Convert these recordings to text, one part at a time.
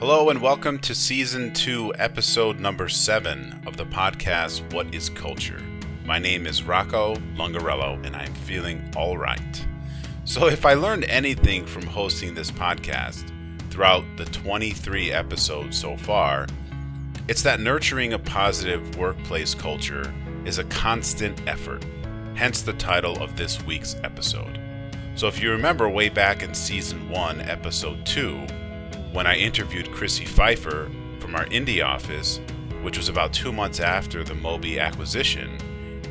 Hello, and welcome to season two, episode number seven of the podcast, What is Culture? My name is Rocco Lungarello, and I'm feeling all right. So, if I learned anything from hosting this podcast throughout the 23 episodes so far, it's that nurturing a positive workplace culture is a constant effort, hence the title of this week's episode. So, if you remember way back in season one, episode two, when I interviewed Chrissy Pfeiffer from our Indy office, which was about two months after the MOBI acquisition,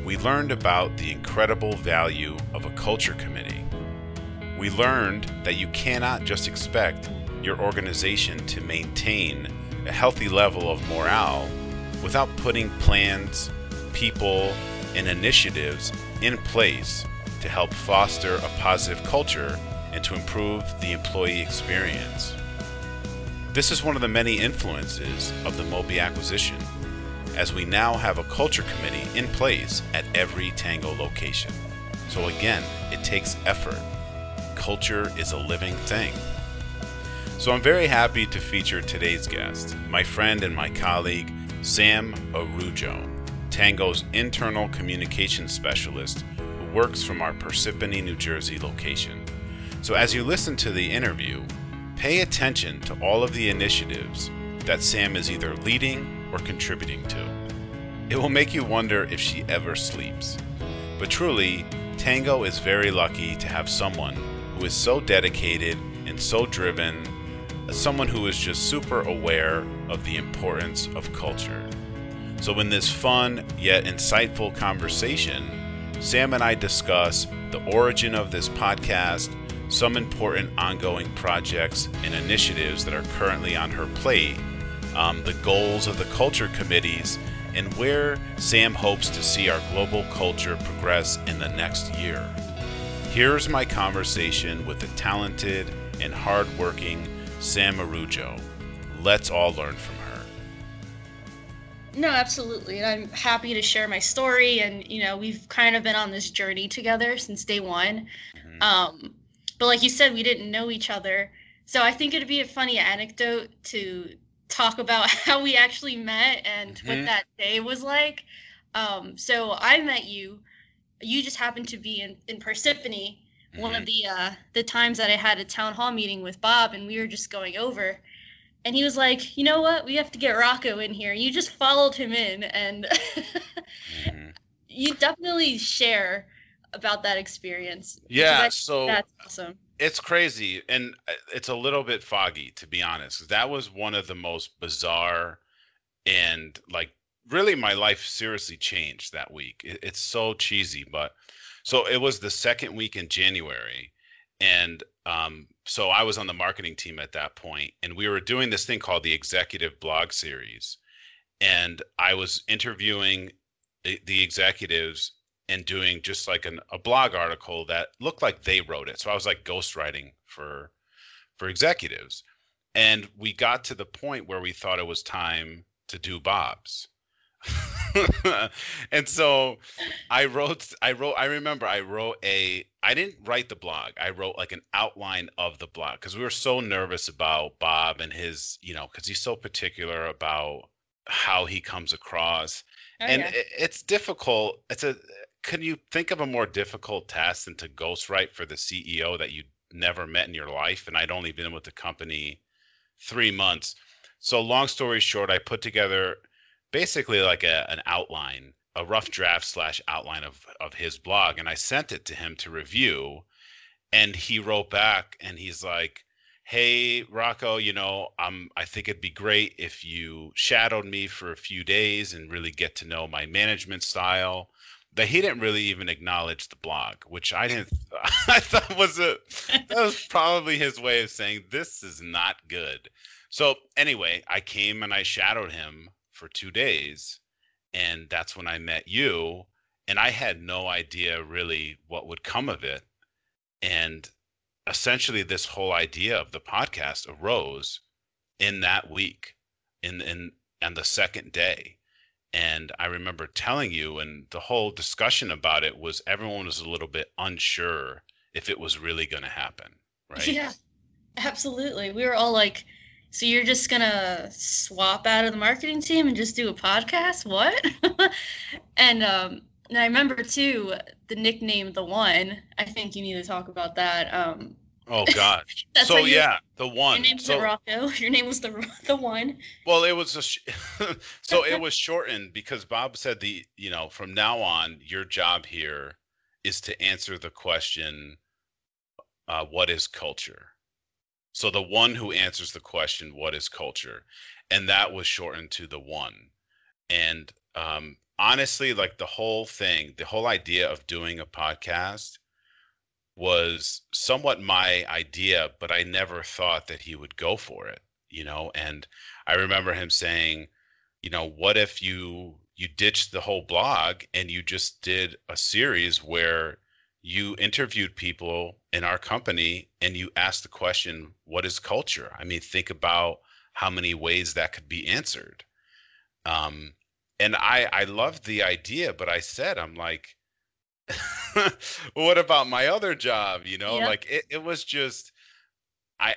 we learned about the incredible value of a culture committee. We learned that you cannot just expect your organization to maintain a healthy level of morale without putting plans, people, and initiatives in place to help foster a positive culture and to improve the employee experience. This is one of the many influences of the MOBI acquisition, as we now have a culture committee in place at every Tangoe location. So again, it takes effort. Culture is a living thing. So I'm very happy to feature today's guest, my friend and my colleague, Sam Araujo, Tangoe's internal communications specialist who works from our Parsippany, New Jersey location. So as you listen to the interview, Pay attention to all of the initiatives that Sam is either leading or contributing to. It will make you wonder if she ever sleeps. But truly, Tangoe is very lucky to have someone who is so dedicated and so driven, someone who is just super aware of the importance of culture. So, in this fun yet insightful conversation, Sam and I discuss the origin of this podcast some important ongoing projects and initiatives that are currently on her plate, um, the goals of the culture committees, and where Sam hopes to see our global culture progress in the next year. Here's my conversation with the talented and hardworking Sam Araujo. Let's all learn from her. No, absolutely. And I'm happy to share my story. And, you know, we've kind of been on this journey together since day one. Mm-hmm. Um, but like you said, we didn't know each other. So I think it'd be a funny anecdote to talk about how we actually met and mm-hmm. what that day was like. Um, so I met you. You just happened to be in, in Parsippany, mm-hmm. one of mm-hmm. the uh, the times that I had a town hall meeting with Bob, and we were just going over. And he was like, "You know what? We have to get Rocco in here." You just followed him in, and mm-hmm. you definitely share about that experience. Yeah, so that's awesome. It's crazy and it's a little bit foggy to be honest. That was one of the most bizarre and like really my life seriously changed that week. it's so cheesy, but so it was the second week in January and um, so I was on the marketing team at that point, and we were doing this thing called the executive blog series. And I was interviewing the, the executives and doing just like an, a blog article that looked like they wrote it. So I was like ghostwriting for for executives. And we got to the point where we thought it was time to do Bob's. and so I wrote I wrote I remember I wrote a I didn't write the blog. I wrote like an outline of the blog because we were so nervous about Bob and his, you know, because he's so particular about how he comes across. Oh, and yeah. it, it's difficult. It's a can you think of a more difficult task than to ghostwrite for the CEO that you never met in your life? And I'd only been with the company three months. So, long story short, I put together basically like a, an outline, a rough draft slash outline of, of his blog, and I sent it to him to review. And he wrote back and he's like, Hey, Rocco, you know, um, I think it'd be great if you shadowed me for a few days and really get to know my management style that he didn't really even acknowledge the blog, which I didn't. I thought was a that was probably his way of saying this is not good. So anyway, I came and I shadowed him for two days, and that's when I met you. And I had no idea really what would come of it. And essentially, this whole idea of the podcast arose in that week, in in and the second day and I remember telling you, and the whole discussion about it was everyone was a little bit unsure if it was really going to happen, right? Yeah, absolutely. We were all like so you're just gonna swap out of the marketing team and just do a podcast? What? and um, and I remember too the nickname the one. I think you need to talk about that. Um, oh gosh. so yeah, the one. Your name's so, Rocco. Your name was the the one. Well, it was a sh- so it was shortened because Bob said the you know from now on your job here is to answer the question, uh, what is culture? So the one who answers the question, what is culture? And that was shortened to the one. And um, honestly, like the whole thing, the whole idea of doing a podcast was somewhat my idea, but I never thought that he would go for it, you know? And I remember him saying, you know, what if you you ditched the whole blog and you just did a series where you interviewed people in our company and you asked the question, what is culture? I mean, think about how many ways that could be answered. Um, and I, I loved the idea, but I said, I'm like, what about my other job? You know, yep. like it, it was just, I,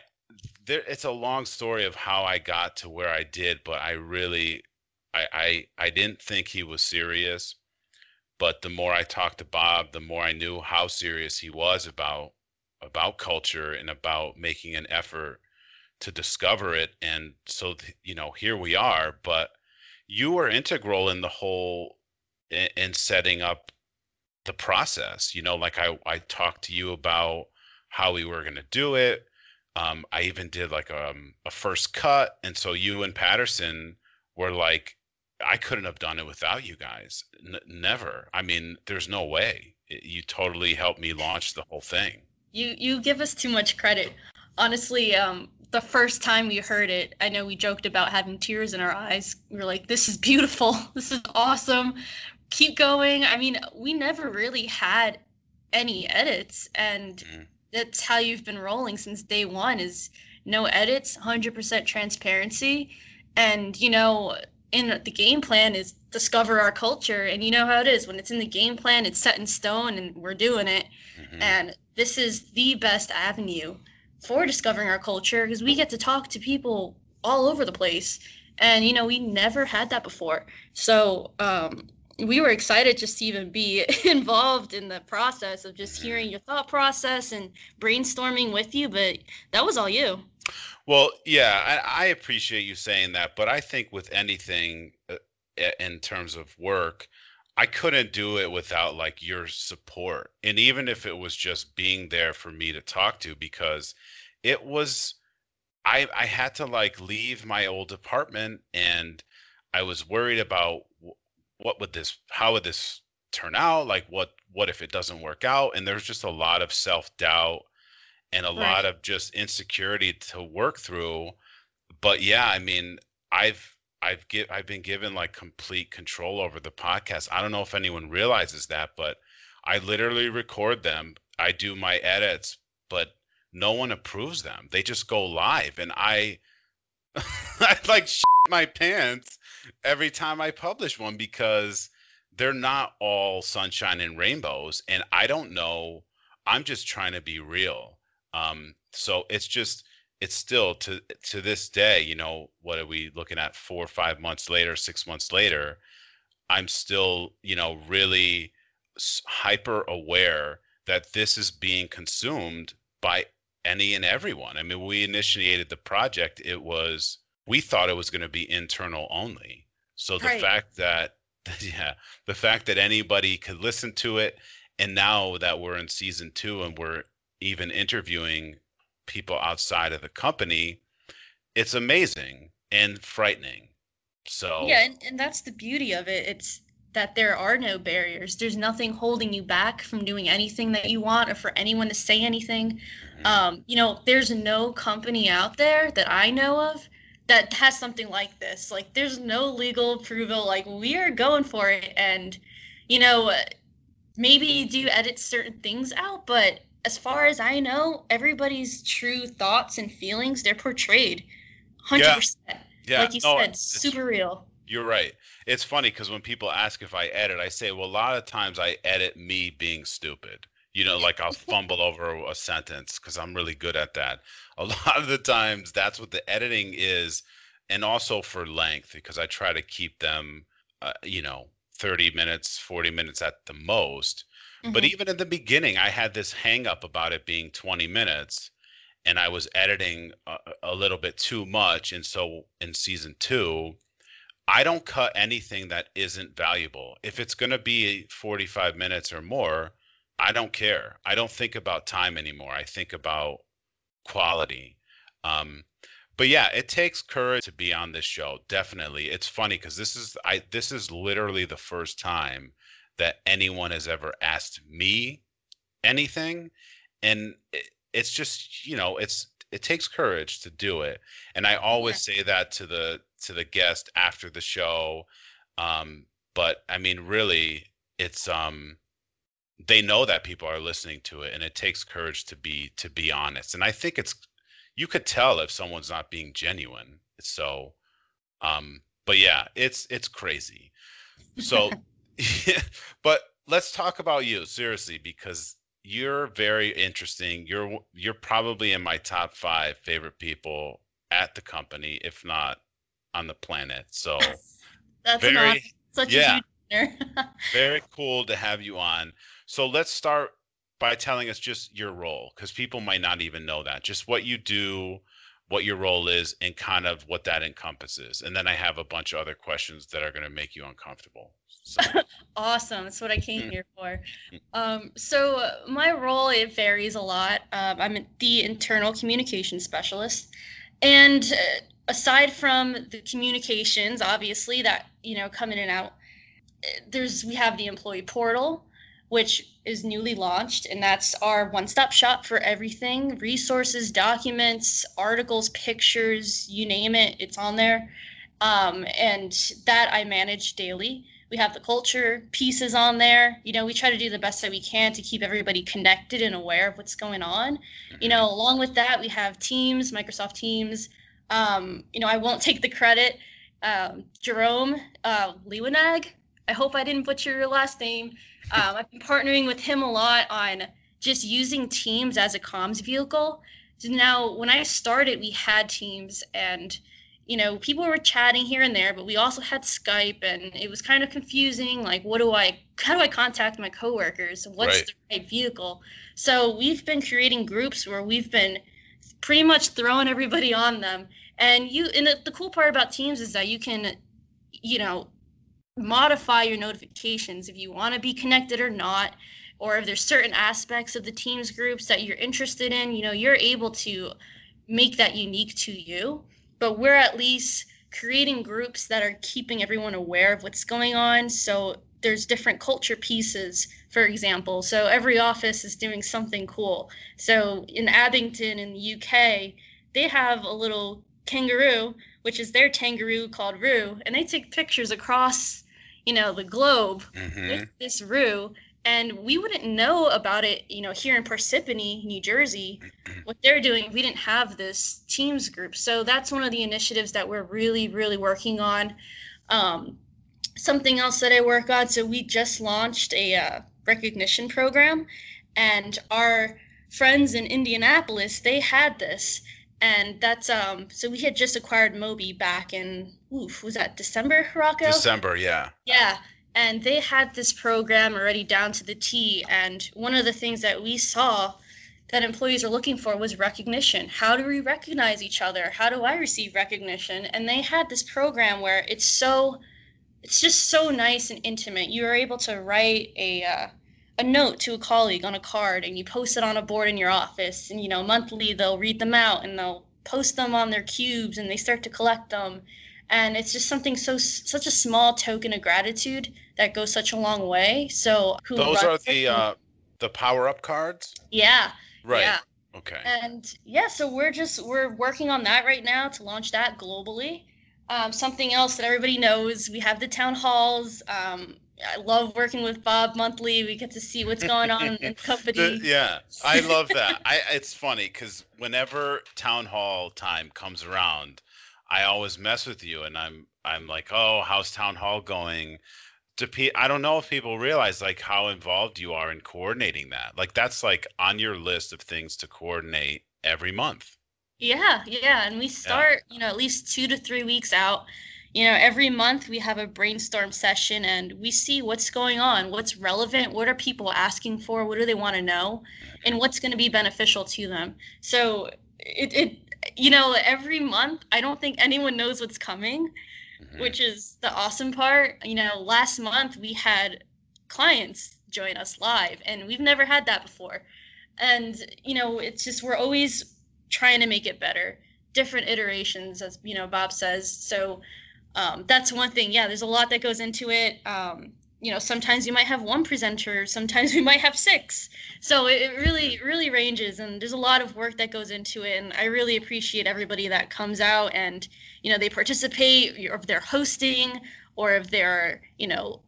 there, it's a long story of how I got to where I did, but I really, I, I, I didn't think he was serious but the more I talked to Bob, the more I knew how serious he was about about culture and about making an effort to discover it. And so, you know, here we are. But you were integral in the whole in, in setting up the process. You know, like I I talked to you about how we were going to do it. Um, I even did like a, um, a first cut, and so you and Patterson were like I couldn't have done it without you guys. N- never. I mean, there's no way. It, you totally helped me launch the whole thing. You you give us too much credit. Honestly, um, the first time we heard it, I know we joked about having tears in our eyes. We were like, "This is beautiful. This is awesome. Keep going." I mean, we never really had any edits, and mm. that's how you've been rolling since day one. Is no edits, hundred percent transparency, and you know in the game plan is discover our culture and you know how it is when it's in the game plan it's set in stone and we're doing it mm-hmm. and this is the best avenue for discovering our culture because we get to talk to people all over the place and you know we never had that before so um, we were excited just to even be involved in the process of just hearing your thought process and brainstorming with you but that was all you well, yeah, I, I appreciate you saying that, but I think with anything uh, in terms of work, I couldn't do it without like your support. And even if it was just being there for me to talk to, because it was, I, I had to like leave my old apartment and I was worried about what would this, how would this turn out? Like, what, what if it doesn't work out? And there's just a lot of self doubt and a right. lot of just insecurity to work through. But yeah, I mean, I've I've give I've been given like complete control over the podcast. I don't know if anyone realizes that, but I literally record them. I do my edits, but no one approves them. They just go live and I I like shit my pants every time I publish one because they're not all sunshine and rainbows and I don't know I'm just trying to be real um, so it's just it's still to to this day, you know, what are we looking at four or five months later, six months later? I'm still, you know, really hyper aware that this is being consumed by any and everyone. I mean, we initiated the project, it was we thought it was going to be internal only. So the right. fact that yeah, the fact that anybody could listen to it and now that we're in season 2 and we're even interviewing people outside of the company, it's amazing and frightening. So Yeah, and, and that's the beauty of it. It's that there are no barriers. There's nothing holding you back from doing anything that you want or for anyone to say anything. Mm-hmm. Um, you know, there's no company out there that I know of that has something like this. Like there's no legal approval. Like we are going for it and you know, maybe do edit certain things out, but as far as I know, everybody's true thoughts and feelings they're portrayed, hundred yeah. percent. Yeah, like you no, said, super real. You're right. It's funny because when people ask if I edit, I say, well, a lot of times I edit me being stupid. You know, like I'll fumble over a sentence because I'm really good at that. A lot of the times, that's what the editing is, and also for length because I try to keep them, uh, you know, 30 minutes, 40 minutes at the most. Mm-hmm. But even in the beginning, I had this hang up about it being 20 minutes and I was editing a, a little bit too much. And so in season two, I don't cut anything that isn't valuable. If it's going to be 45 minutes or more, I don't care. I don't think about time anymore. I think about quality. Um, but yeah, it takes courage to be on this show. Definitely. It's funny because this is I this is literally the first time that anyone has ever asked me anything, and it, it's just you know it's it takes courage to do it, and I always say that to the to the guest after the show. Um, but I mean, really, it's um they know that people are listening to it and it takes courage to be to be honest and i think it's you could tell if someone's not being genuine. So, um, but yeah, it's it's crazy. So, but let's talk about you seriously because you're very interesting. You're you're probably in my top five favorite people at the company, if not on the planet. So, that's very such yeah, a very cool to have you on. So let's start by telling us just your role because people might not even know that. Just what you do what your role is and kind of what that encompasses. And then i have a bunch of other questions that are going to make you uncomfortable. So. awesome. That's what i came mm. here for. Mm. um, so uh, my role it varies a lot. Um, i'm the internal communication specialist. And uh, aside from the communications obviously that you know come in and out uh, there's we have the employee portal which is newly launched, and that's our one stop shop for everything resources, documents, articles, pictures, you name it, it's on there. Um, and that I manage daily. We have the culture pieces on there. You know, we try to do the best that we can to keep everybody connected and aware of what's going on. You know, along with that, we have Teams, Microsoft Teams. Um, you know, I won't take the credit. Um, Jerome uh, I hope I didn't butcher your last name. Um, I've been partnering with him a lot on just using Teams as a comms vehicle. So now, when I started, we had Teams, and you know, people were chatting here and there, but we also had Skype, and it was kind of confusing. Like, what do I? How do I contact my coworkers? What's right. the right vehicle? So we've been creating groups where we've been pretty much throwing everybody on them. And you, and the, the cool part about Teams is that you can, you know, modify your notifications if you want to be connected or not or if there's certain aspects of the teams groups that you're interested in you know you're able to make that unique to you. But we're at least creating groups that are keeping everyone aware of what's going on. So there's different culture pieces for example. So every office is doing something cool. So in abington in the uk they have a little kangaroo which is their kangaroo called roo and they take pictures across you know, the globe mm-hmm. with this roo. And we wouldn't know about it, you know, here in Parsippany, New Jersey, what they're doing. We didn't have this Teams group. So that's one of the initiatives that we're really, really working on. Um, something else that I work on. So we just launched a uh, recognition program, and our friends in Indianapolis, they had this and that's um so we had just acquired MOBI back in oof was that december rocco? December yeah. Yeah. And they had this program already down to the t. And one of the things that we saw that employees are looking for was recognition. How do we recognize each other? How do i receive recognition? And they had this program where it's so it's just so nice and intimate. You are able to write a uh, a note to a colleague on a card and you post it on a board in your office and you know monthly they'll read them out and they'll post them on their cubes and they start to collect them. And it's just something so such a small token of gratitude that goes such a long way. So those are the uh the power up cards? Yeah. Right. Yeah. okay. And yeah so we're just we're working on that right now to launch that globally. Um, something else that everybody knows we have the town halls um, I love working with Bob monthly. We get to see what's going on in the company. Yeah, I love that. I it's funny because whenever town hall time comes around, I always mess with you, and I'm I'm like, oh, how's town hall going? do pe- I don't know if people realize like how involved you are in coordinating that. Like that's like on your list of things to coordinate every month. Yeah, yeah, and we start, yeah. you know, at least 2 to 3 weeks out. You know, every month we have a brainstorm session and we see what's going on, what's relevant, what are people asking for, what do they want to know, and what's going to be beneficial to them. So, it it you know, every month I don't think anyone knows what's coming mm-hmm. which is the awesome part. You know, last month we had clients join us live, and we've never had that before. And, you know, it's just we're always trying to make it better, different iterations, as, you know, Bob says. So, um, that's one thing. Yeah, there's a lot that goes into it. Um, you know sometimes you might have one presenter sometimes we might have six. So it really really ranges and there's a lot of work that goes into it and i really appreciate everybody that comes out and you know they participate or if they're hosting or if they're you know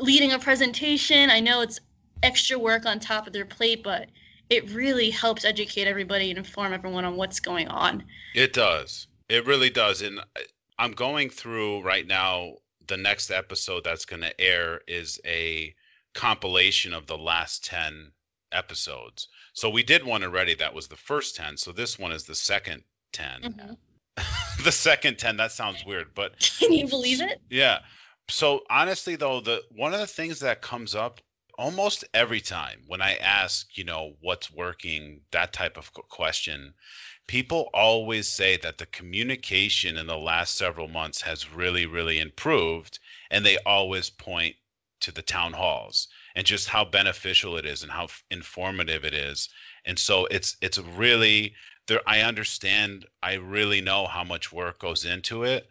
leading a presentation. I know it's extra work on top of their plate but it really helps educate everybody and inform everyone on what's going on. It does. It really does and i'm going through right now the next episode that's going to air is a compilation of the last 10 episodes. So we did one already that was the first 10. So this one is the second 10. Mm-hmm. the second 10 that sounds weird, but Can you believe it? Yeah. So honestly though, the one of the things that comes up almost every time when I ask, you know, what's working, that type of question, people always say that the communication in the last several months has really, really improved. And they always point to the town halls and just how beneficial it is and how informative it is. And so it's it's really there I understand I really know how much work goes into it,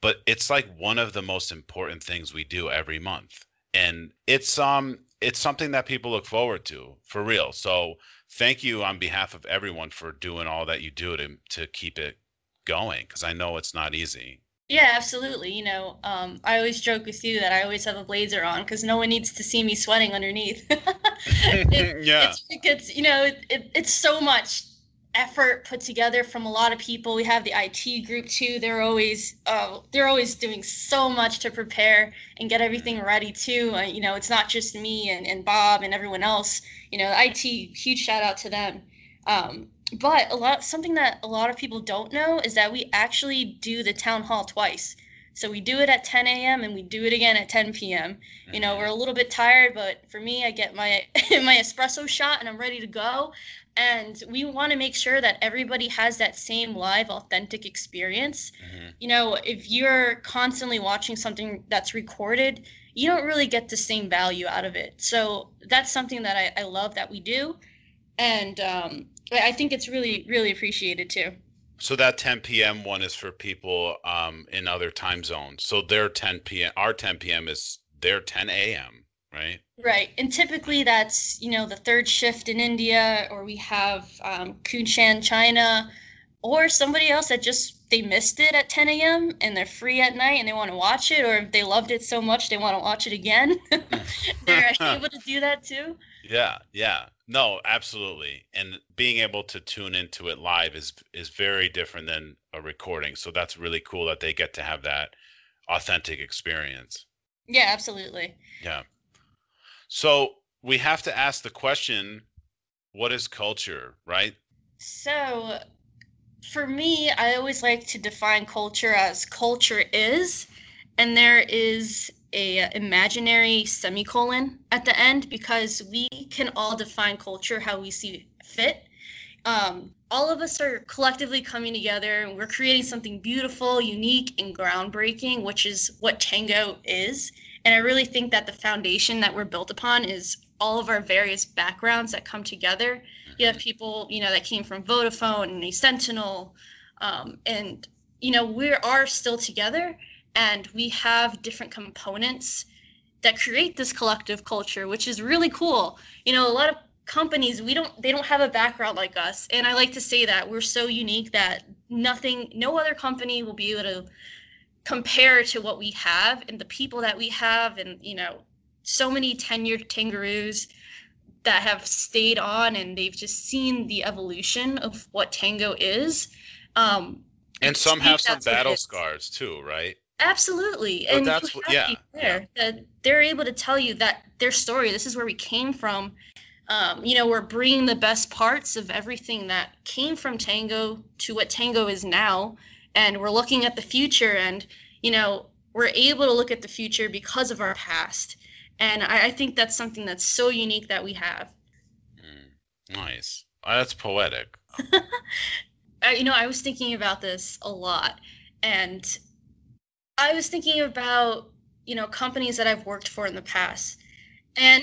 but it's like one of the most important things we do every month. And it's um it's something that people look forward to for real. So thank you on behalf of everyone for doing all that you do to to keep it going because I know it's not easy. Yeah, absolutely. You know, um, I always joke with you that I always have a blazer on because no one needs to see me sweating underneath. it, yeah, it's, it gets you know it, it, it's so much effort put together from a lot of people. We have the IT group too. They're always uh, they're always doing so much to prepare and get everything ready too. Uh, you know, it's not just me and, and Bob and everyone else. You know, IT huge shout out to them. Um, but a lot something that a lot of people don't know is that we actually do the town hall twice. So we do it at 10 a.m. and we do it again at 10 p.m. You know, we're a little bit tired, but for me, I get my my espresso shot and I'm ready to go and we want to make sure that everybody has that same live authentic experience mm-hmm. you know if you're constantly watching something that's recorded you don't really get the same value out of it so that's something that i, I love that we do and um, i think it's really really appreciated too so that 10 p.m one is for people um, in other time zones so their 10 p.m our 10 p.m is their 10 a.m right? Right. And typically that's, you know, the third shift in India, or we have um, Kunshan, China, or somebody else that just they missed it at 10 a.m. and they're free at night and they want to watch it, or if they loved it so much they want to watch it again, they're able to do that too. Yeah, yeah. No, absolutely. And being able to tune into it live is is very different than a recording. So that's really cool that they get to have that authentic experience. Yeah, absolutely. Yeah. So we have to ask the question what is culture, right? So for me, I always like to define culture as culture is, and there is a imaginary semicolon at the end because we can all define culture how we see fit. Um, all of us are collectively coming together and we're creating something beautiful, unique, and groundbreaking, which is what Tangoe is. And I really think that the foundation that we're built upon is all of our various backgrounds that come together. You have people, you know, that came from Vodafone and Asentinel, um, and you know, we are still together, and we have different components that create this collective culture, which is really cool. You know, a lot of companies we don't they don't have a background like us and i like to say that we're so unique that nothing no other company will be able to compare to what we have and the people that we have and you know so many tenured tangaroos that have stayed on and they've just seen the evolution of what Tangoe is. Um and some have some battle scars too right Absolutely. But and that's what, yeah, there, yeah. That they're able to tell you that their story, this is where we came from. Um, you know, we're bringing the best parts of everything that came from Tangoe to what Tangoe is now. And we're looking at the future and, you know, we're able to look at the future because of our past. And I, I think that's something that's so unique that we have. Mm, nice. Oh, that's poetic. I, you know, I was thinking about this a lot. And I was thinking about, you know, companies that I've worked for in the past. And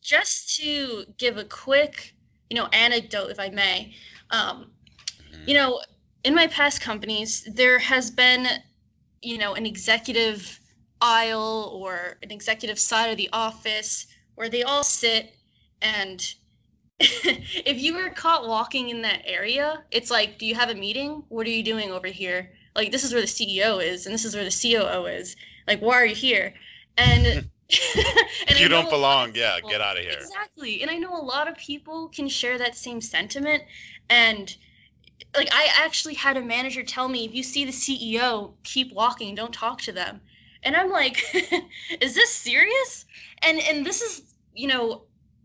just to give a quick, you know, anecdote, if I may, um, mm-hmm. you know, in my past companies, there has been, you know, an executive aisle or an executive side of the office where they all sit and if you were caught walking in that area, it's like, do you have a meeting? What are you doing over here? Like this is where the CEO is and this is where the COO is. Like why are you here? And and you don't belong, yeah, get out of here. Exactly. And I know a lot of people can share that same sentiment and like I actually had a manager tell me if you see the CEO, keep walking, don't talk to them. And I'm like, is this serious? And and this is, you know,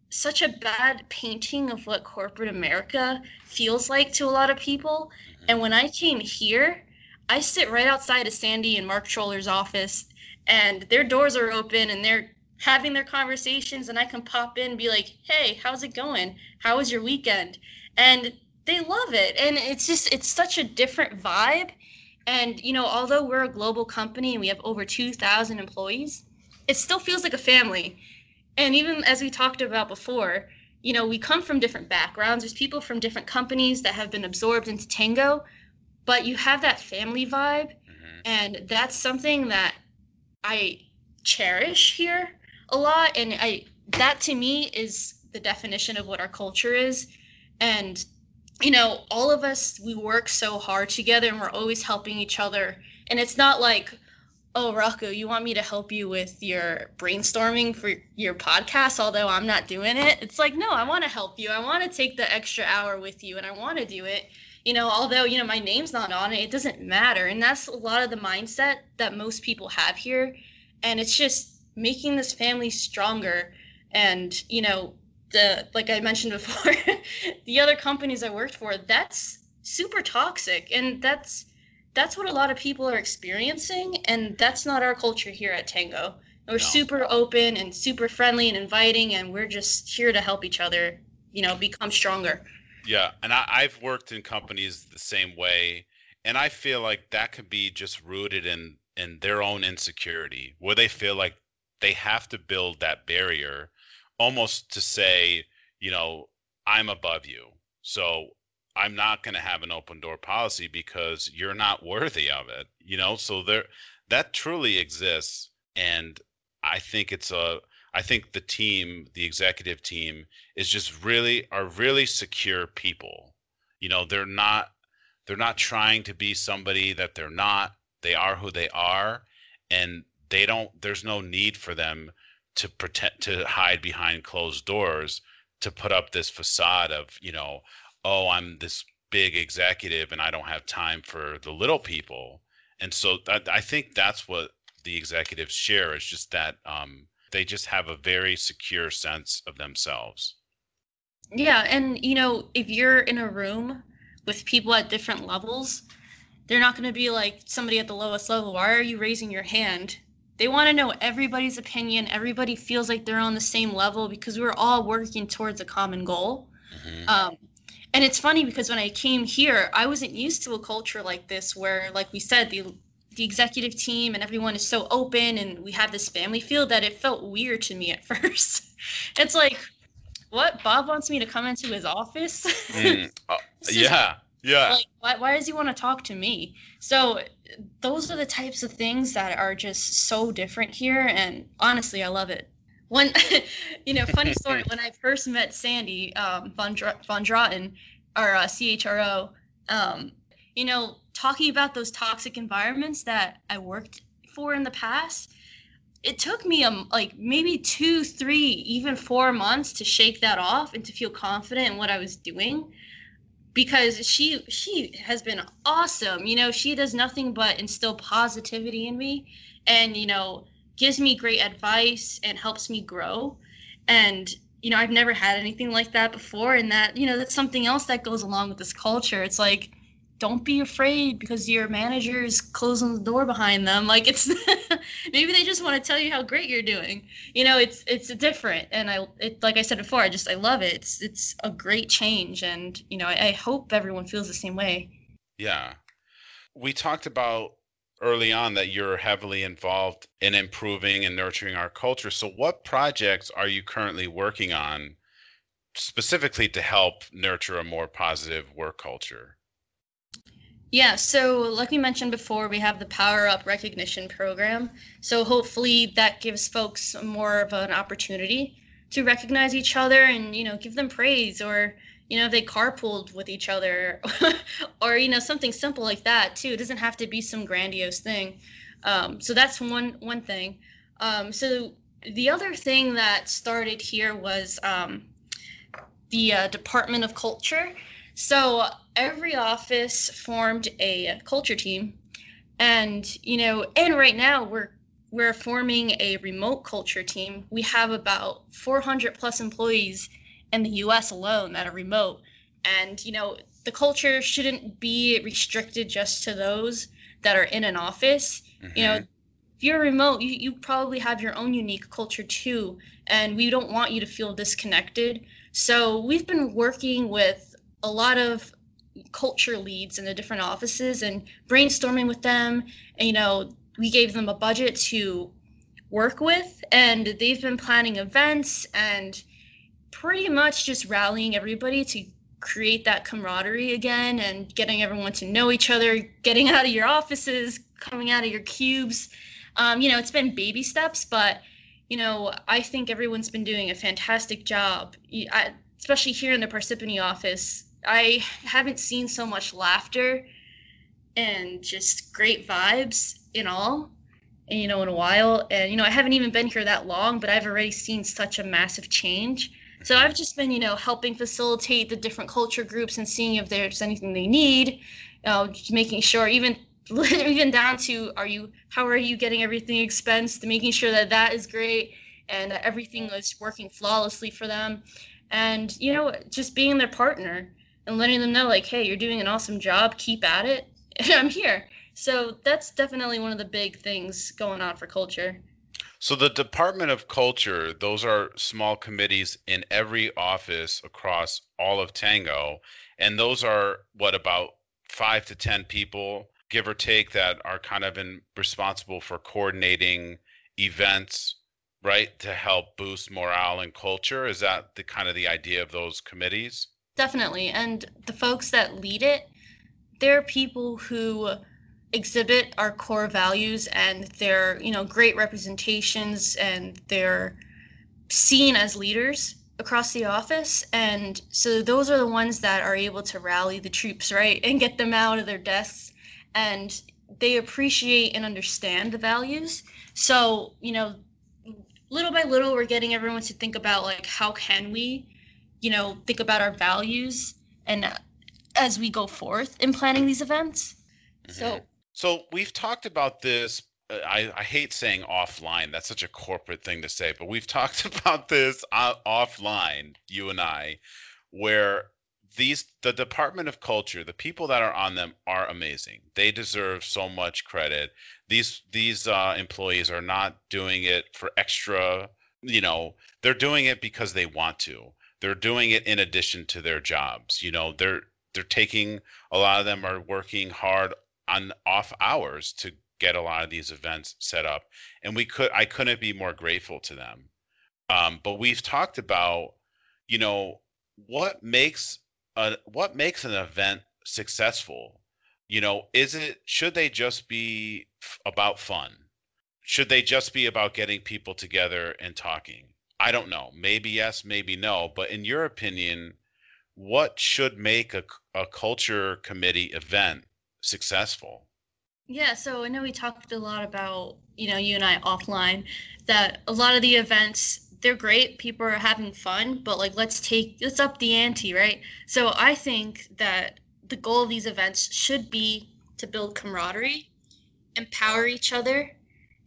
such a bad painting of what corporate America feels like to a lot of people. Mm-hmm. And when I came here, I sit right outside of Sandy and Mark Troller's office, and their doors are open and they're having their conversations, and I can pop in and be like, "Hey, how's it going? How was your weekend?" And they love it, and it's just it's such a different vibe. And you know, although we're a global company and we have over two thousand employees, it still feels like a family. And even as we talked about before, you know, we come from different backgrounds. There's people from different companies that have been absorbed into Tangoe, but you have that family vibe mm-hmm. and that's something that i cherish here a lot and i that to me is the definition of what our culture is. And you know all of us we work so hard together and we're always helping each other. And it's not like oh rocco you want me to help you with your brainstorming for your podcast although i'm not doing it. It's like no i want to help you. I want to take the extra hour with you and i want to do it you know, although, you know, my name's not on it, it doesn't matter. And that's a lot of the mindset that most people have here. And it's just making this family stronger. And, you know, the, like I mentioned before, the other companies I worked for, that's super toxic. And that's, that's what a lot of people are experiencing. And that's not our culture here at Tangoe. We're no. super open and super friendly and inviting, and we're just here to help each other, you know, become stronger. Yeah, and I, I've worked in companies the same way, and I feel like that could be just rooted in in their own insecurity, where they feel like they have to build that barrier, almost to say, you know, I'm above you, so I'm not going to have an open door policy because you're not worthy of it. You know, so there that truly exists, and I think it's a I think the team, the executive team, is just really are really secure people. You know, they're not they're not trying to be somebody that they're not. They are who they are, and they don't. There's no need for them to pretend to hide behind closed doors to put up this facade of you know, oh, I'm this big executive and I don't have time for the little people. And so I, I think that's what the executives share is just that um, they just have a very secure sense of themselves. Yeah, and you know, if you're in a room with people at different levels, they're not going to be like somebody at the lowest level. Why are you raising your hand? They want to know everybody's opinion. Everybody feels like they're on the same level because we're all working towards a common goal. Mm-hmm. Um, and it's funny because when I came here, I wasn't used to a culture like this where, like we said, the the executive team and everyone is so open and we have this family feel that it felt weird to me at first. it's like, what? Bob wants me to come into his office? mm, uh, yeah. Yeah. Like, why, why does he want to talk to me? So, those are the types of things that are just so different here. And honestly, I love it. One, you know, funny story when I first met Sandy um, von, Dr- von Draten, our uh, CHRO, um, you know, talking about those toxic environments that I worked for in the past, it took me um like maybe two, three, even four months to shake that off and to feel confident in what I was doing. because she she has been awesome. You know, she does nothing but instill positivity in me and you know, gives me great advice and helps me grow. And you know, I've never had anything like that before and that, you know, that's something else that goes along with this culture. It's like don't be afraid because your manager is closing the door behind them. Like it's maybe they just want to tell you how great you're doing. You know it's it's different and i it like i said before i just i love it. It's it's a great change and you know i, I hope everyone feels the same way. Yeah. We talked about early on that you're heavily involved in improving and nurturing our culture. So what projects are you currently working on specifically to help nurture a more positive work culture yeah, so like we mentioned before, we have the Power Up recognition program. So hopefully that gives folks more of an opportunity to recognize each other and, you know, give them praise or, you know, if they carpooled with each other or, you know, something simple like that too. It doesn't have to be some grandiose thing. Um, so that's one one thing. Um, so the other thing that started here was um, the uh, Department of Culture. So every office formed a culture team, and you know, and right now we're we're forming a remote culture team. We have about 400 plus employees in the U.S. alone that are remote, and you know, the culture shouldn't be restricted just to those that are in an office. Mm-hmm. You know, mm-hmm. if you're remote, you, you probably have your own unique culture too, and we don't want you to feel disconnected. So we've been working with a lot of culture leads in the different offices and brainstorming with them. And you know we gave them a budget to work with and they've been planning events and pretty much just rallying everybody to create that camaraderie again and getting everyone to know each other getting out of your offices coming out of your cubes. Um, you know it's been baby steps but you know i think everyone's been doing a fantastic job I, especially here in the parsippany office I haven't seen so much laughter and just great vibes in all, and, you know, in a while. And you know, I haven't even been here that long, but I've already seen such a massive change. So I've just been, you know, helping facilitate the different culture groups and seeing if there's anything they need. You know, just making sure, even even down to, are you, how are you getting everything expensed? Making sure that that is great and that everything is working flawlessly for them, and you know, just being their partner and letting them know like hey you're doing an awesome job. Keep at it. And i'm here. So that's definitely one of the big things going on for culture. So the department of culture those are small committees in every office across all of Tangoe and those are what about five to ten people give or take that are kind of in, responsible for coordinating events right to help boost morale and culture. Is that the kind of the idea of those committees Definitely. And the folks that lead it, they're people who exhibit our core values and they're, you know, great representations and they're seen as leaders across the office. And so those are the ones that are able to rally the troops, right? And get them out of their desks. And they appreciate and understand the values. So, you know, little by little, we're getting everyone to think about like, how can we you know, think about our values and uh, as we go forth in planning these events. Mm-hmm. So, so we've talked about this. Uh, I, I hate saying offline. That's such a corporate thing to say, but we've talked about this uh, offline, you and I, where these the Department of Culture, the people that are on them are amazing. They deserve so much credit. These these uh, employees are not doing it for extra. You know, they're doing it because they want to they're doing it in addition to their jobs. You know, they're they're taking a lot of them are working hard on off hours to get a lot of these events set up, and we could I couldn't be more grateful to them. Um, but we've talked about, you know, what makes a what makes an event successful. You know, is it should they just be f- about fun? Should they just be about getting people together and talking? I don't know. Maybe yes, maybe no. But in your opinion, what should make a, a culture committee event successful? Yeah, so I know we talked a lot about, you know, you and I offline, that a lot of the events, they're great. People are having fun, but like let's take let's up the ante, right? So I think that the goal of these events should be to build camaraderie, empower each other,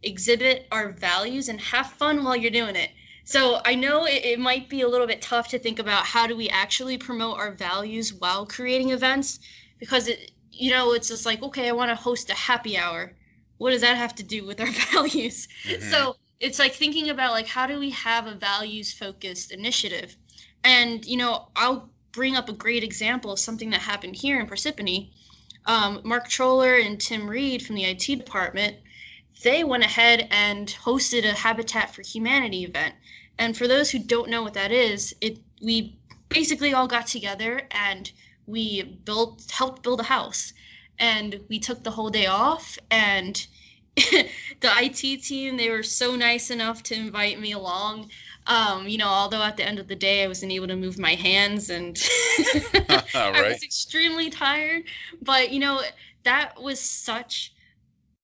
exhibit our values, and have fun while you're doing it. So I know it, it might be a little bit tough to think about how do we actually promote our values while creating events because it you know it's just like okay I want to host a happy hour. What does that have to do with our values? Mm-hmm. So it's like thinking about like how do we have a values focused initiative and you know i'll bring up a great example of something that happened here in Parsippany. Um, Mark Troller and Tim Reed from the IT department, they went ahead and hosted a Habitat for Humanity event. And for those who don't know what that is, it we basically all got together and we built helped build a house. And we took the whole day off and the IT team, they were so nice enough to invite me along. Um, you know, although at the end of the day I wasn't able to move my hands and right. I was extremely tired. But you know, that was such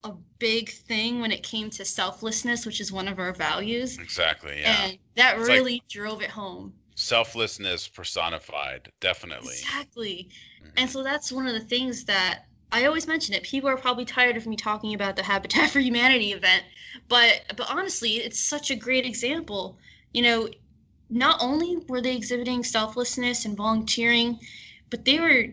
a big thing when it came to selflessness, which is one of our values. Exactly. Yeah. And that it's really like drove it home. Selflessness personified, definitely. Exactly. Mm-hmm. And so that's one of the things that I always mention it. People are probably tired of me talking about the Habitat for Humanity event, but but honestly, it's such a great example. You know, not only were they exhibiting selflessness and volunteering, but they were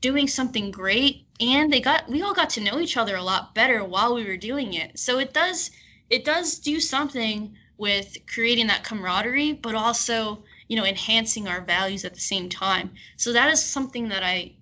doing something great and they got we all got to know each other a lot better while we were doing it. So it does it does do something with creating that camaraderie, but also, you know, enhancing our values at the same time. So that is something that I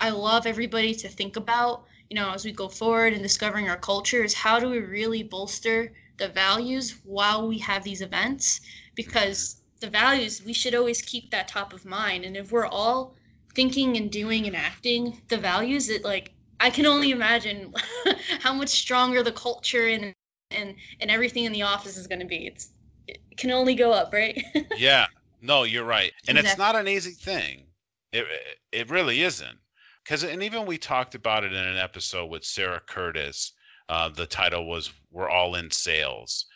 I love everybody to think about, you know, as we go forward and discovering our culture is how do we really bolster the values while we have these events? Because the values, we should always keep that top of mind. And if we're all thinking and doing and acting the values, that like I can only imagine how much stronger the culture and and and everything in the office is going to be. It's it can only go up, right? yeah. No, you're right. And exactly. it's not an easy thing. It it really isn't because and even we talked about it in an episode with Sarah Curtis. Uh, the title was "We're All in Sales,"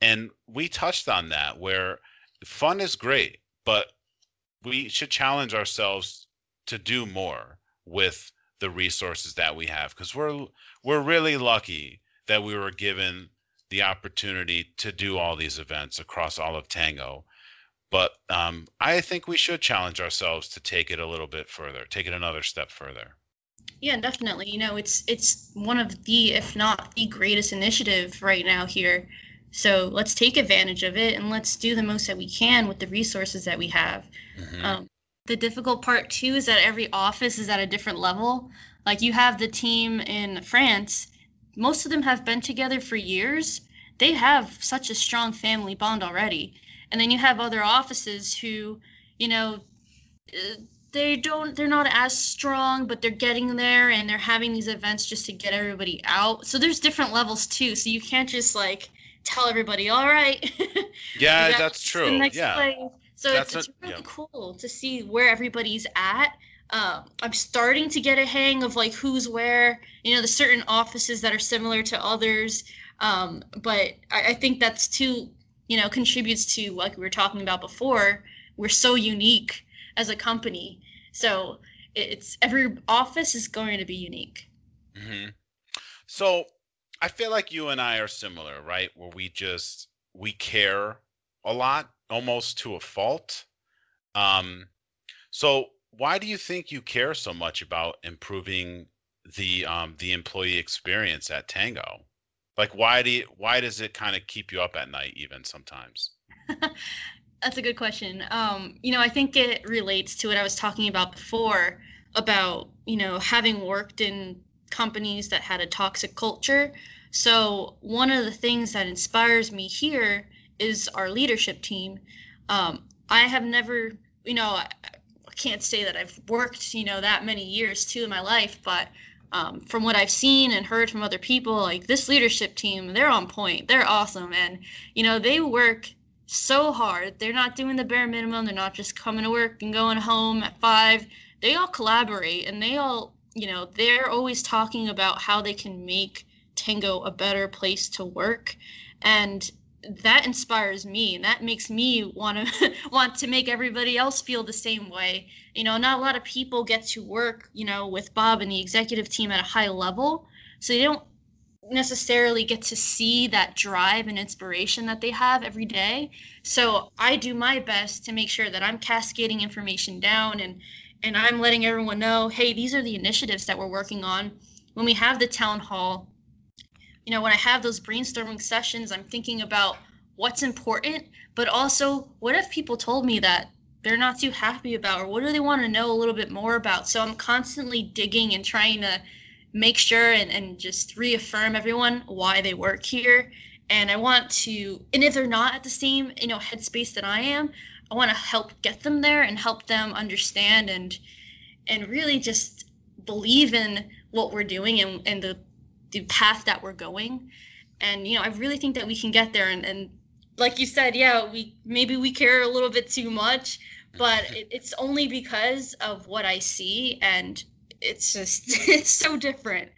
and we touched on that where fun is great, but we should challenge ourselves to do more with the resources that we have because we're we're really lucky that we were given the opportunity to do all these events across all of Tangoe but um, I think we should challenge ourselves to take it a little bit further, take it another step further. Yeah, definitely. You know, it's it's one of the, if not the greatest initiative right now here. So let's take advantage of it and let's do the most that we can with the resources that we have. Mm-hmm. Um, the difficult part too is that every office is at a different level. Like you have the team in France, most of them have been together for years. They have such a strong family bond already and then you have other offices who you know uh, they don't they're not as strong but they're getting there and they're having these events just to get everybody out so there's different levels too so you can't just like tell everybody all right yeah that's true yeah. So it's, it's, really yeah. cool to see where everybody's at. Um, i'm starting to get a hang of like who's where you know the certain offices that are similar to others. Um, but I, I think that's too you know contributes to like we were talking about before we're so unique as a company. So it's every office is going to be unique. Mm-hmm. so i feel like you and i are similar right? Where we just we care a lot almost to a fault. Um so why do you think you care so much about improving the um the employee experience at Tangoe? Like why do you, why does it kind of keep you up at night even sometimes? That's a good question. Um, you know i think it relates to what i was talking about before about you know having worked in companies that had a toxic culture. So one of the things that inspires me here is our leadership team um, i have never you know I, can't say that i've worked you know that many years too in my life but um, from what I've seen and heard from other people, like this leadership team, they're on point. They're awesome. And, you know, they work so hard. They're not doing the bare minimum. They're not just coming to work and going home at five. They all collaborate and they all, you know, they're always talking about how they can make Tangoe a better place to work. And that inspires me and that makes me want to want to make everybody else feel the same way. You know not a lot of people get to work you know with bob and the executive team at a high level so they don't necessarily get to see that drive and inspiration that they have every day. So i do my best to make sure that i'm cascading information down and and i'm letting everyone know hey these are the initiatives that we're working on. When we have the town hall you know, when I have those brainstorming sessions, I'm thinking about what's important, but also what if people told me that they're not too happy about or what do they want to know a little bit more about? So I'm constantly digging and trying to make sure and, and just reaffirm everyone why they work here. And I want to, and if they're not at the same, you know, headspace that I am, I want to help get them there and help them understand and and really just believe in what we're doing and, and the the path that we're going. And you know i really think that we can get there. And, and like you said yeah we maybe we care a little bit too much but it, it's only because of what i see. And it's just it's so different.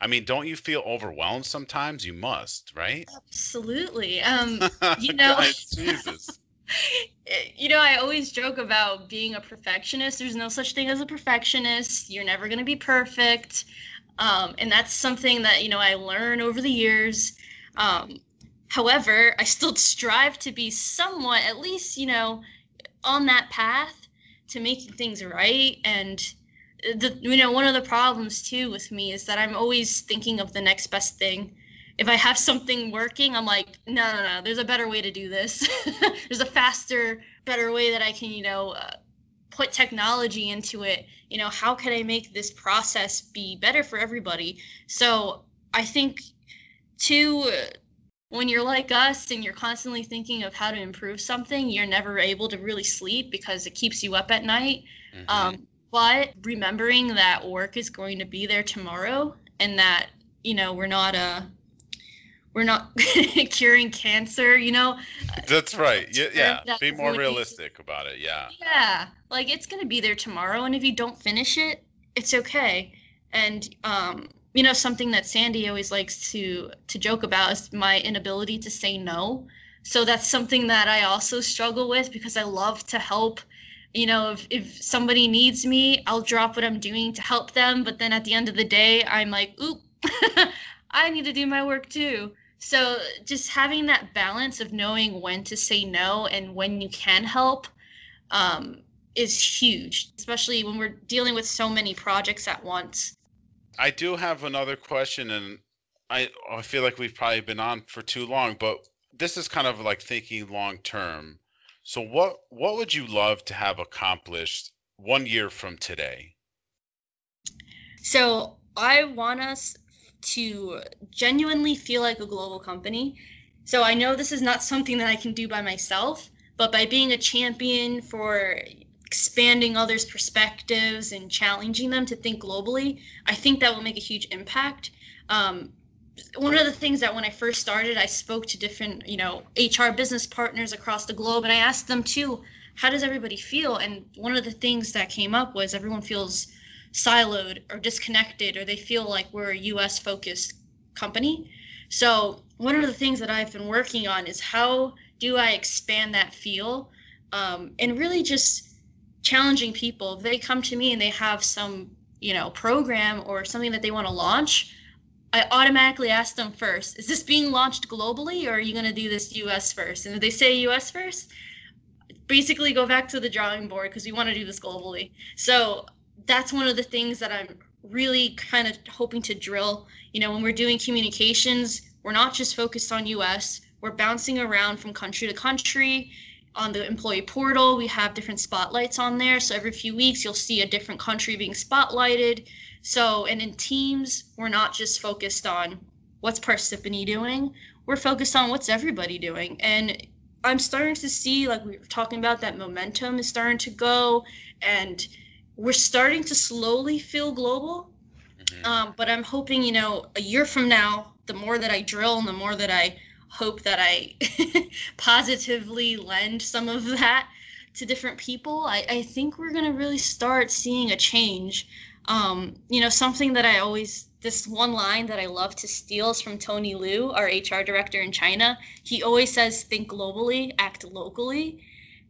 I mean don't you feel overwhelmed sometimes? You must right? Absolutely. Um you know jesus. you know, I always joke about being a perfectionist. There's no such thing as a perfectionist. You're never going to be perfect. Um, and that's something that, you know, I learn over the years. Um, however, I still strive to be somewhat, at least, you know, on that path to making things right. And, the, you know, one of the problems too with me is that I'm always thinking of the next best thing. If I have something working, I'm like, no, no, no, there's a better way to do this. there's a faster, better way that I can, you know, uh, put technology into it you know how can i make this process be better for everybody so i think too when you're like us and you're constantly thinking of how to improve something you're never able to really sleep because it keeps you up at night mm-hmm. um, but remembering that work is going to be there tomorrow and that you know we're not a we're not curing cancer you know? That's right. Yeah yeah. Be more realistic about it yeah. Yeah like it's going to be there tomorrow and if you don't finish it it's okay. And um you know something that sandy always likes to to joke about is my inability to say no. So that's something that i also struggle with because i love to help. You know if, if somebody needs me i'll drop what i'm doing to help them but then at the end of the day i'm like oop i need to do my work too so just having that balance of knowing when to say no and when you can help um, is huge, especially when we're dealing with so many projects at once. I do have another question, and I I feel like we've probably been on for too long, but this is kind of like thinking long term. So what what would you love to have accomplished one year from today? So I want us to genuinely feel like a global company. So I know this is not something that I can do by myself, but by being a champion for expanding others' perspectives and challenging them to think globally, I think that will make a huge impact. Um, one of the things that when I first started, I spoke to different, you know, HR business partners across the globe, and I asked them too, how does everybody feel? And one of the things that came up was everyone feels siloed or disconnected or they feel like we're a US focused company. So, one of the things that I've been working on is how do I expand that feel um, and really just challenging people. If they come to me and they have some, you know, program or something that they want to launch, I automatically ask them first, is this being launched globally or are you going to do this US first? And if they say US first, basically go back to the drawing board because we want to do this globally. So that's one of the things that I'm really kind of hoping to drill. You know, when we're doing communications, we're not just focused on US, we're bouncing around from country to country. On the employee portal, we have different spotlights on there. So every few weeks, you'll see a different country being spotlighted. So, and in teams, we're not just focused on what's Parsippany doing, we're focused on what's everybody doing. And I'm starting to see, like we were talking about, that momentum is starting to go. And we're starting to slowly feel global. Mm-hmm. Um, but I'm hoping, you know, a year from now, the more that I drill and the more that I hope that I positively lend some of that to different people, I, I think we're going to really start seeing a change. Um, you know, something that I always this one line that I love to steal is from Tony Liu, our HR director in China. He always says, think globally, act locally.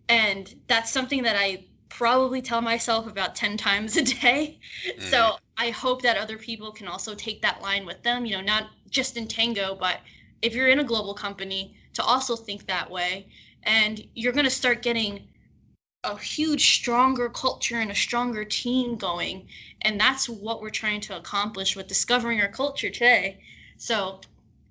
And that's something that I probably tell myself about 10 times a day. Mm. So I hope that other people can also take that line with them, you know, not just in Tangoe, but if you're in a global company, to also think that way. And you're going to start getting a huge, stronger culture and a stronger team going. And that's what we're trying to accomplish with discovering our culture today. So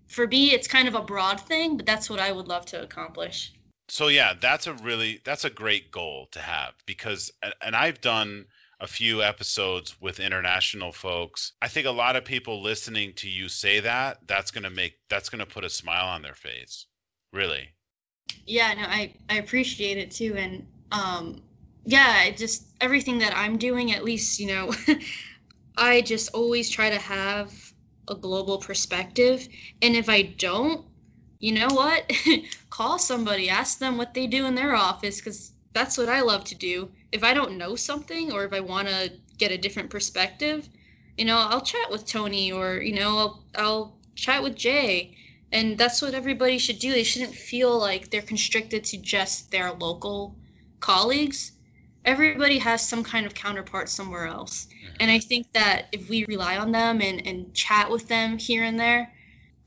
for me, it's kind of a broad thing, but that's what I would love to accomplish so yeah that's a really that's a great goal to have because and i've done a few episodes with international folks. I think a lot of people listening to you say that that's going to make that's going to put a smile on their face really. Yeah no i i appreciate it too and um yeah just everything that i'm doing at least you know i just always try to have a global perspective and if i don't you know what? Call somebody, ask them what they do in their office because that's what I love to do. If I don't know something or if I want to get a different perspective, you know, I'll chat with Tony or, you know, I'll, I'll chat with Jay. And that's what everybody should do. They shouldn't feel like they're constricted to just their local colleagues. Everybody has some kind of counterpart somewhere else. And mm-hmm. I think that if we rely on them and, and chat with them here and there,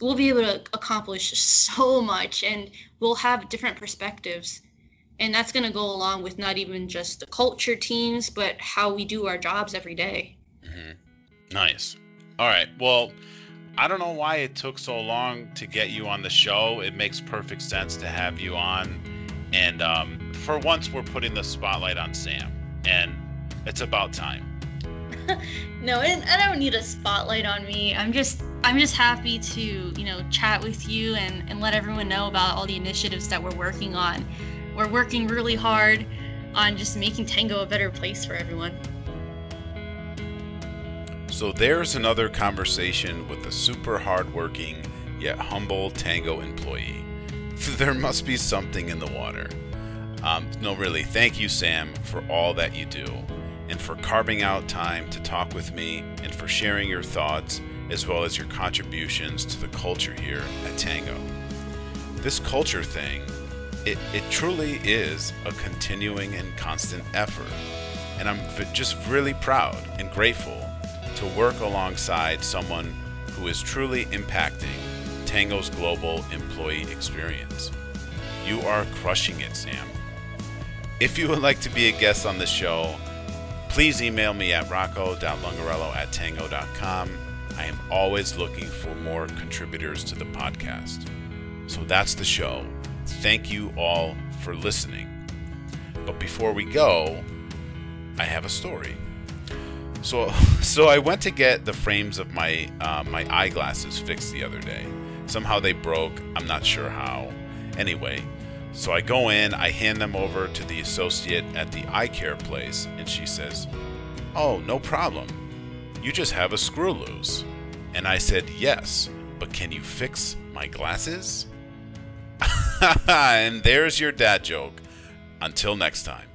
we'll be able to accomplish so much and we'll have different perspectives. And that's going to go along with not even just the culture teams but how we do our jobs every day. Mm-hmm. nice. All right. Well i don't know why it took so long to get you on the show. It makes perfect sense to have you on. And um, for once we're putting the spotlight on sam. And it's about time. No, I don't need a spotlight on me. I'm just I'm just happy to, you know, chat with you and, and let everyone know about all the initiatives that we're working on. We're working really hard on just making Tangoe a better place for everyone. So there's another conversation with a super hardworking yet humble Tangoe employee. There must be something in the water. Um, no, really, thank you, Sam, for all that you do and for carving out time to talk with me and for sharing your thoughts as well as your contributions to the culture here at Tangoe. This culture thing, it, it truly is a continuing and constant effort. And I'm just really proud and grateful to work alongside someone who is truly impacting Tangoe's global employee experience. You are crushing it, Sam. If you would like to be a guest on the show, Please email me at rocco.lungarello at tangoe.com. I am always looking for more contributors to the podcast. So that's the show. Thank you all for listening. But before we go, I have a story. So, so I went to get the frames of my uh, my eyeglasses fixed the other day. Somehow they broke. I'm not sure how. Anyway, so I go in, I hand them over to the associate at the eye care place, and she says, Oh, no problem. You just have a screw loose. And I said, Yes, but can you fix my glasses? and there's your dad joke. Until next time.